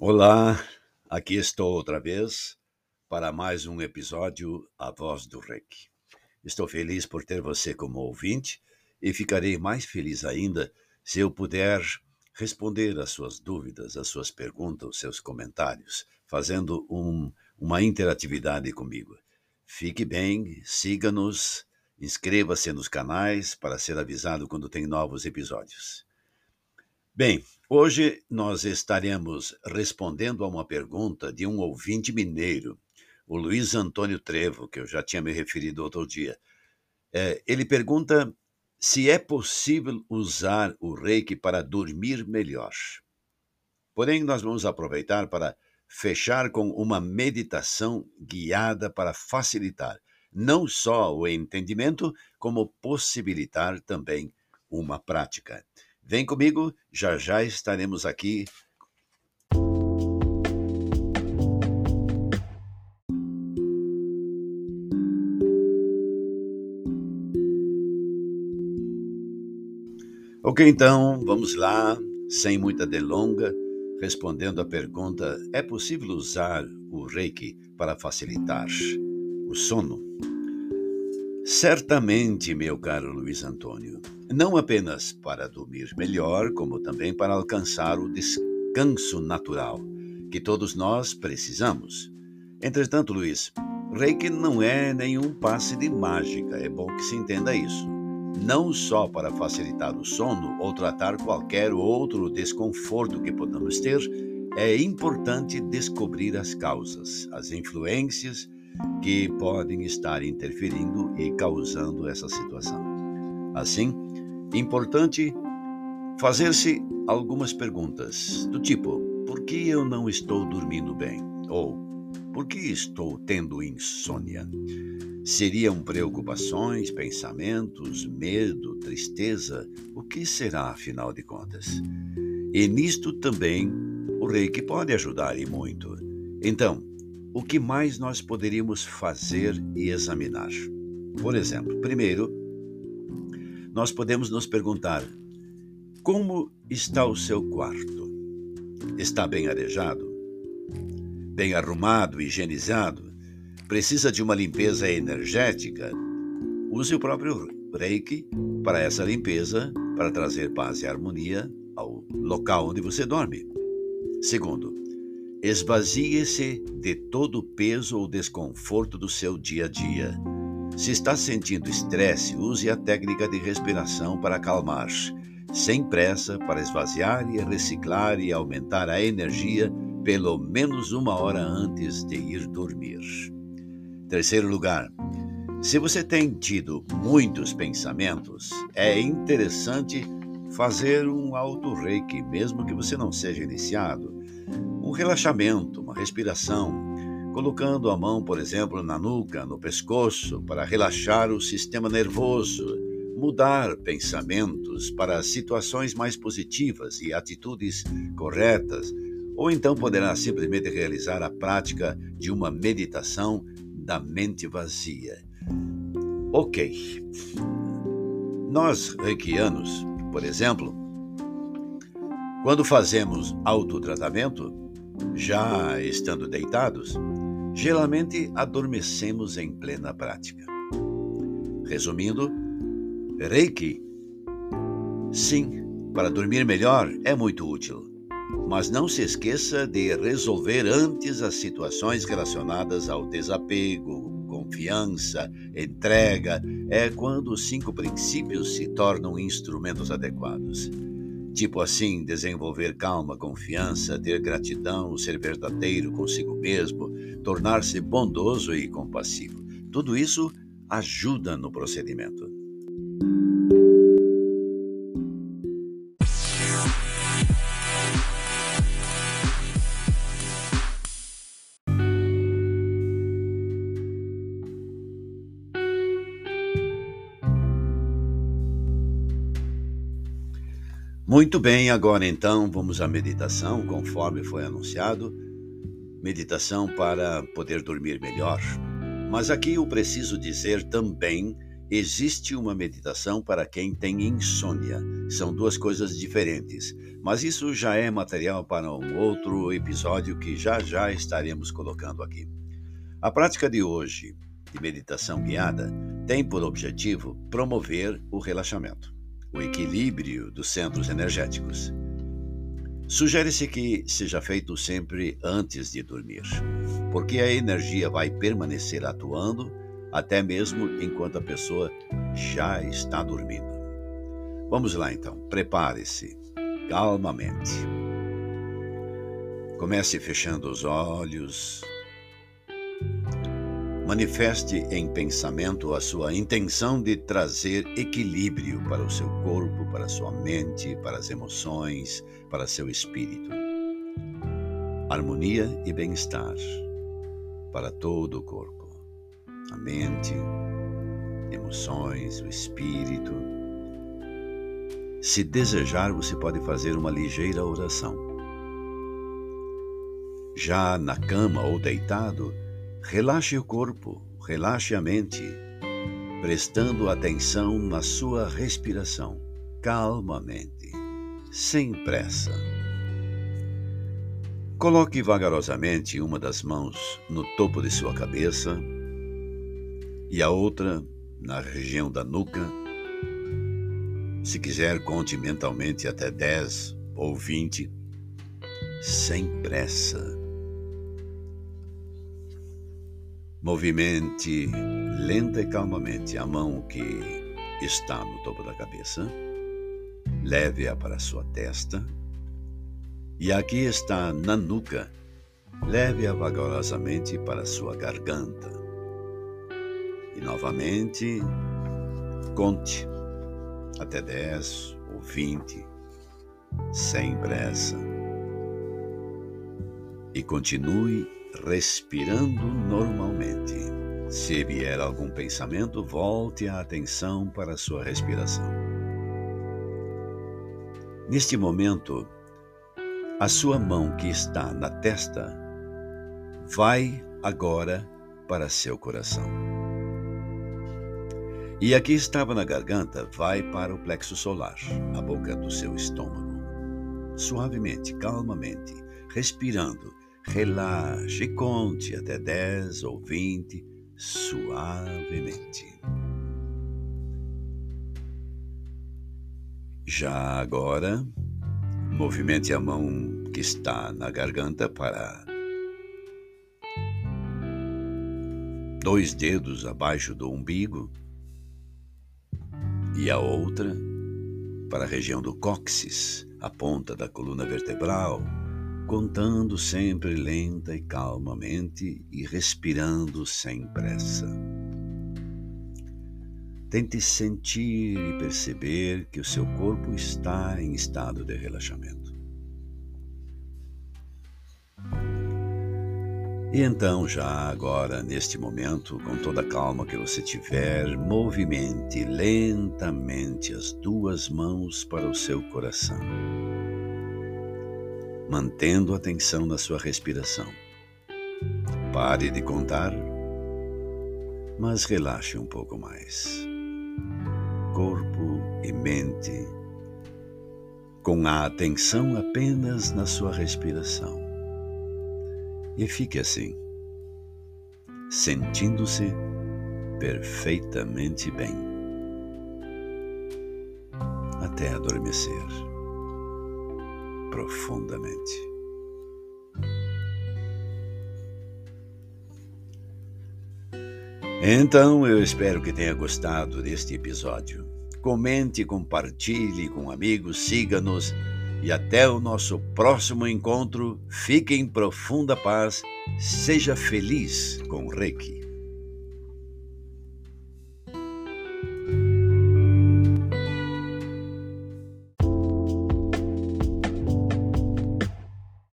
Olá, aqui estou outra vez para mais um episódio A Voz do Reiki. Estou feliz por ter você como ouvinte e ficarei mais feliz ainda se eu puder responder às suas dúvidas, às suas perguntas, aos seus comentários, fazendo um, uma interatividade comigo. Fique bem, siga-nos, inscreva-se nos canais para ser avisado quando tem novos episódios. Bem, hoje nós estaremos respondendo a uma pergunta de um ouvinte mineiro, o Luiz Antônio Trevo, que eu já tinha me referido outro dia. É, ele pergunta se é possível usar o reiki para dormir melhor. Porém, nós vamos aproveitar para fechar com uma meditação guiada para facilitar não só o entendimento, como possibilitar também uma prática. Vem comigo, já já estaremos aqui. Ok, então, vamos lá, sem muita delonga, respondendo à pergunta: é possível usar o Reiki para facilitar o sono? Certamente, meu caro Luiz Antônio, não apenas para dormir melhor, como também para alcançar o descanso natural que todos nós precisamos. Entretanto, Luiz, Reiki não é nenhum passe de mágica, é bom que se entenda isso. Não só para facilitar o sono ou tratar qualquer outro desconforto que podamos ter, é importante descobrir as causas, as influências que podem estar interferindo e causando essa situação. Assim, importante fazer-se algumas perguntas do tipo: por que eu não estou dormindo bem? Ou por que estou tendo insônia? Seriam preocupações, pensamentos, medo, tristeza? O que será, afinal de contas? E nisto também o reiki pode ajudar e muito. Então, o que mais nós poderíamos fazer e examinar? Por exemplo, primeiro, nós podemos nos perguntar: como está o seu quarto? Está bem arejado? Bem arrumado, higienizado? Precisa de uma limpeza energética? Use o próprio Reiki para essa limpeza, para trazer paz e harmonia ao local onde você dorme. Segundo, esvazie-se de todo o peso ou desconforto do seu dia a dia se está sentindo estresse, use a técnica de respiração para acalmar, sem pressa, para esvaziar e reciclar e aumentar a energia pelo menos uma hora antes de ir dormir. Terceiro lugar, se você tem tido muitos pensamentos, é interessante fazer um auto-reiki, mesmo que você não seja iniciado. Um relaxamento, uma respiração, colocando a mão, por exemplo, na nuca, no pescoço, para relaxar o sistema nervoso, mudar pensamentos para situações mais positivas e atitudes corretas, ou então poderá simplesmente realizar a prática de uma meditação da mente vazia. Ok. Nós, reikianos, por exemplo, quando fazemos autotratamento, já estando deitados, geralmente adormecemos em plena prática. Resumindo, Reiki, sim, para dormir melhor é muito útil, mas não se esqueça de resolver antes as situações relacionadas ao desapego, confiança, entrega, é quando os cinco princípios se tornam instrumentos adequados. Tipo assim, desenvolver calma, confiança, ter gratidão, ser verdadeiro consigo mesmo, tornar-se bondoso e compassivo. Tudo isso ajuda no procedimento. Muito bem, agora então vamos à meditação, conforme foi anunciado. Meditação para poder dormir melhor. Mas aqui eu preciso dizer também existe uma meditação para quem tem insônia. São duas coisas diferentes, mas isso já é material para um outro episódio que já já estaremos colocando aqui. A prática de hoje, de meditação guiada, tem por objetivo promover o relaxamento, o equilíbrio dos centros energéticos. Sugere-se que seja feito sempre antes de dormir, porque a energia vai permanecer atuando até mesmo enquanto a pessoa já está dormindo. Vamos lá então, prepare-se calmamente. Comece fechando os olhos. Manifeste em pensamento a sua intenção de trazer equilíbrio para o seu corpo, para a sua mente, para as emoções, para seu espírito. Harmonia e bem-estar para todo o corpo, a mente, emoções, o espírito. Se desejar, você pode fazer uma ligeira oração. Já na cama ou deitado, relaxe o corpo, relaxe a mente, prestando atenção na sua respiração, calmamente sem pressa. Coloque vagarosamente uma das mãos no topo de sua cabeça e a outra na região da nuca. Se quiser, conte mentalmente até 10 ou 20, sem pressa. Movimente lenta e calmamente a mão que está no topo da cabeça leve-a para sua testa, e aqui está na nuca, leve-a vagarosamente para sua garganta. E novamente, conte até dez ou vinte, sem pressa. E continue respirando normalmente. Se vier algum pensamento, volte a atenção para a sua respiração. Neste momento, a sua mão que está na testa vai agora para seu coração. E aqui estava na garganta, vai para o plexo solar, a boca do seu estômago. Suavemente, calmamente, respirando, relaxe e conte até 10 ou 20 suavemente. Já agora, movimente a mão que está na garganta para dois dedos abaixo do umbigo e a outra para a região do cóccix, a ponta da coluna vertebral, contando sempre lenta e calmamente e respirando sem pressa. Tente sentir e perceber que o seu corpo está em estado de relaxamento. E então, já agora, neste momento, com toda a calma que você tiver, movimente lentamente as duas mãos para o seu coração, mantendo atenção na sua respiração. Pare de contar, mas relaxe um pouco mais corpo e mente, com a atenção apenas na sua respiração. E fique assim, sentindo-se perfeitamente bem, até adormecer profundamente. Então eu espero que tenha gostado deste episódio. Comente, compartilhe com amigos, siga-nos e até o nosso próximo encontro. Fique em profunda paz, seja feliz com o Reiki.